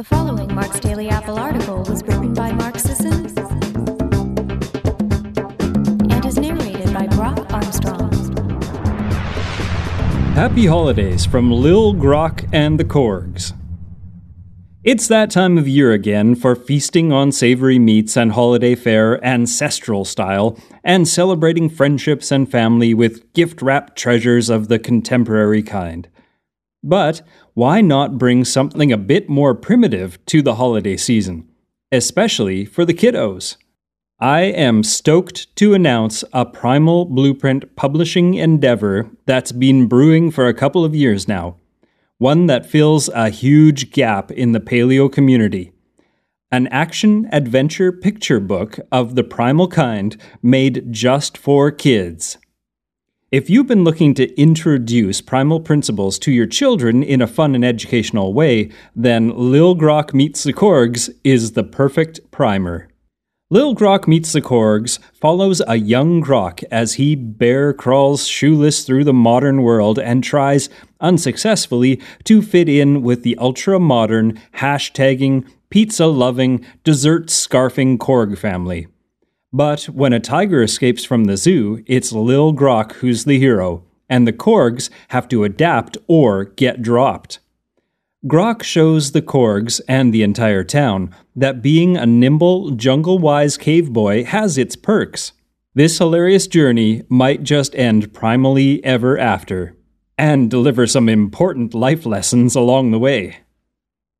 The following Mark's Daily Apple article was written by Mark Sisson and is narrated by Brock Armstrong. Happy holidays from Lil Grok and the Korgs. It's that time of year again for feasting on savory meats and holiday fare ancestral style, and celebrating friendships and family with gift wrapped treasures of the contemporary kind. But why not bring something a bit more primitive to the holiday season, especially for the kiddos? I am stoked to announce a Primal Blueprint publishing endeavor that's been brewing for a couple of years now one that fills a huge gap in the paleo community. An action adventure picture book of the primal kind made just for kids. If you've been looking to introduce primal principles to your children in a fun and educational way, then Lil Grok Meets the Korgs is the perfect primer. Lil Grok Meets the Korgs follows a young Grok as he bear crawls shoeless through the modern world and tries, unsuccessfully, to fit in with the ultra modern, hashtagging, pizza loving, dessert scarfing Korg family. But when a tiger escapes from the zoo, it's Lil Grok who's the hero, and the Korgs have to adapt or get dropped. Grok shows the Korgs and the entire town that being a nimble, jungle wise cave boy has its perks. This hilarious journey might just end primally ever after, and deliver some important life lessons along the way.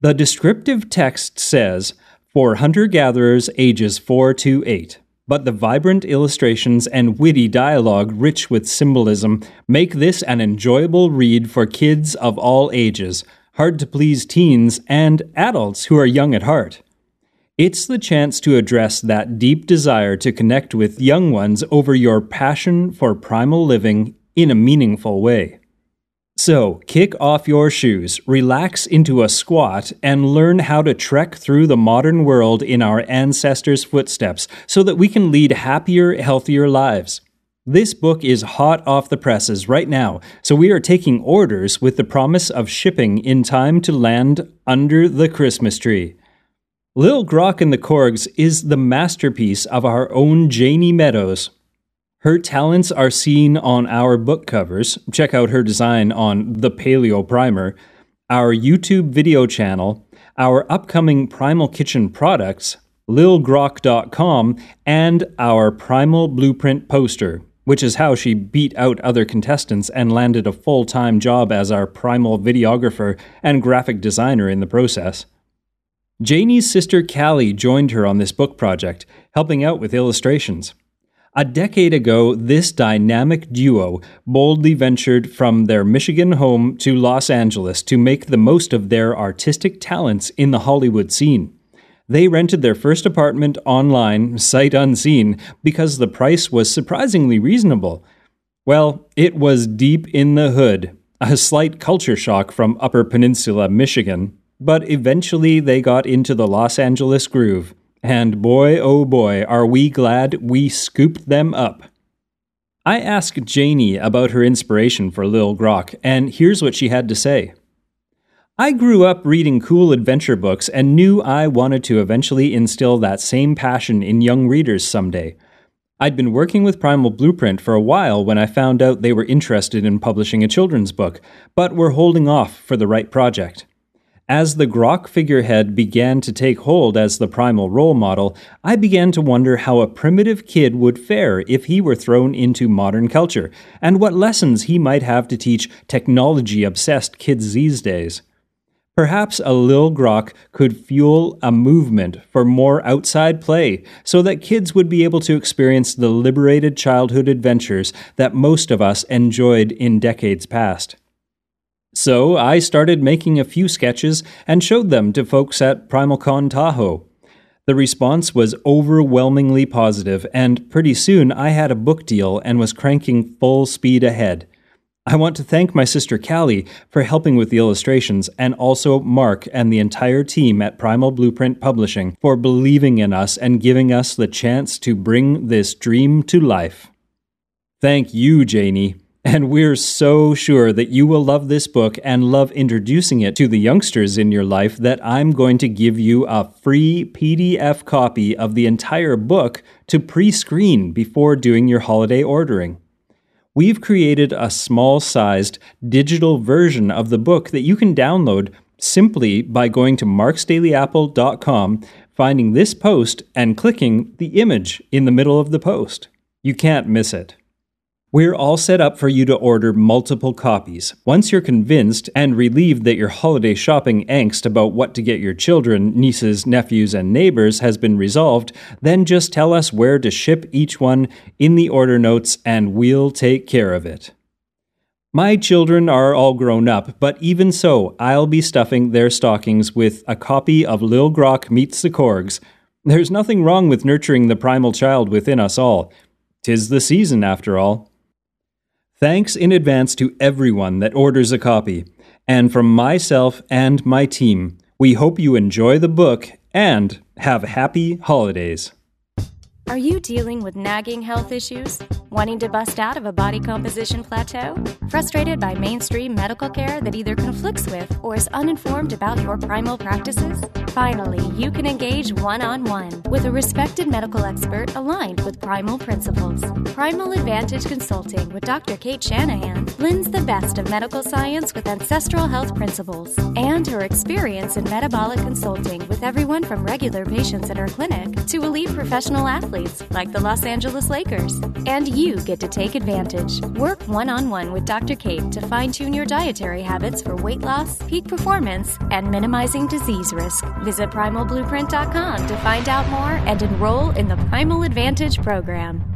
The descriptive text says for hunter gatherers ages 4 to 8, but the vibrant illustrations and witty dialogue rich with symbolism make this an enjoyable read for kids of all ages hard to please teens, and adults who are young at heart. It's the chance to address that deep desire to connect with young ones over your passion for primal living in a meaningful way. So, kick off your shoes, relax into a squat, and learn how to trek through the modern world in our ancestors' footsteps so that we can lead happier, healthier lives. This book is hot off the presses right now, so we are taking orders with the promise of shipping in time to land under the Christmas tree. Lil Grok and the Korgs is the masterpiece of our own Janie Meadows. Her talents are seen on our book covers. Check out her design on the Paleo Primer, our YouTube video channel, our upcoming Primal Kitchen products, lilgrok.com, and our Primal Blueprint poster which is how she beat out other contestants and landed a full time job as our primal videographer and graphic designer in the process. Janie's sister Callie joined her on this book project, helping out with illustrations. A decade ago, this dynamic duo boldly ventured from their Michigan home to Los Angeles to make the most of their artistic talents in the Hollywood scene. They rented their first apartment online, sight unseen, because the price was surprisingly reasonable. Well, it was deep in the hood, a slight culture shock from Upper Peninsula, Michigan, but eventually they got into the Los Angeles groove. And boy, oh boy, are we glad we scooped them up. I asked Janie about her inspiration for Lil Grok, and here's what she had to say. I grew up reading cool adventure books and knew I wanted to eventually instill that same passion in young readers someday. I'd been working with Primal Blueprint for a while when I found out they were interested in publishing a children's book, but were holding off for the right project. As the Grok figurehead began to take hold as the primal role model, I began to wonder how a primitive kid would fare if he were thrown into modern culture, and what lessons he might have to teach technology obsessed kids these days. Perhaps a Lil Grok could fuel a movement for more outside play so that kids would be able to experience the liberated childhood adventures that most of us enjoyed in decades past. So I started making a few sketches and showed them to folks at PrimalCon Tahoe. The response was overwhelmingly positive, and pretty soon I had a book deal and was cranking full speed ahead. I want to thank my sister Callie for helping with the illustrations, and also Mark and the entire team at Primal Blueprint Publishing for believing in us and giving us the chance to bring this dream to life. Thank you, Janie. And we're so sure that you will love this book and love introducing it to the youngsters in your life that I'm going to give you a free PDF copy of the entire book to pre screen before doing your holiday ordering. We've created a small sized digital version of the book that you can download simply by going to marksdailyapple.com, finding this post, and clicking the image in the middle of the post. You can't miss it. We're all set up for you to order multiple copies. Once you're convinced and relieved that your holiday shopping angst about what to get your children, nieces, nephews, and neighbors has been resolved, then just tell us where to ship each one in the order notes and we'll take care of it. My children are all grown up, but even so, I'll be stuffing their stockings with a copy of Lil Grok Meets the Korgs. There's nothing wrong with nurturing the primal child within us all. Tis the season, after all. Thanks in advance to everyone that orders a copy. And from myself and my team, we hope you enjoy the book and have happy holidays. Are you dealing with nagging health issues? Wanting to bust out of a body composition plateau? Frustrated by mainstream medical care that either conflicts with or is uninformed about your primal practices? Finally, you can engage one on one with a respected medical expert aligned with primal principles. Primal Advantage Consulting with Dr. Cate Shanahan blends the best of medical science with ancestral health principles and her experience in metabolic consulting with everyone from regular patients at her clinic to elite professional athletes like the Los Angeles Lakers. And you get to take advantage. Work one on one with Dr. Cate to fine tune your dietary habits for weight loss, peak performance, and minimizing disease risk. Visit primalblueprint.com to find out more and enroll in the Primal Advantage program.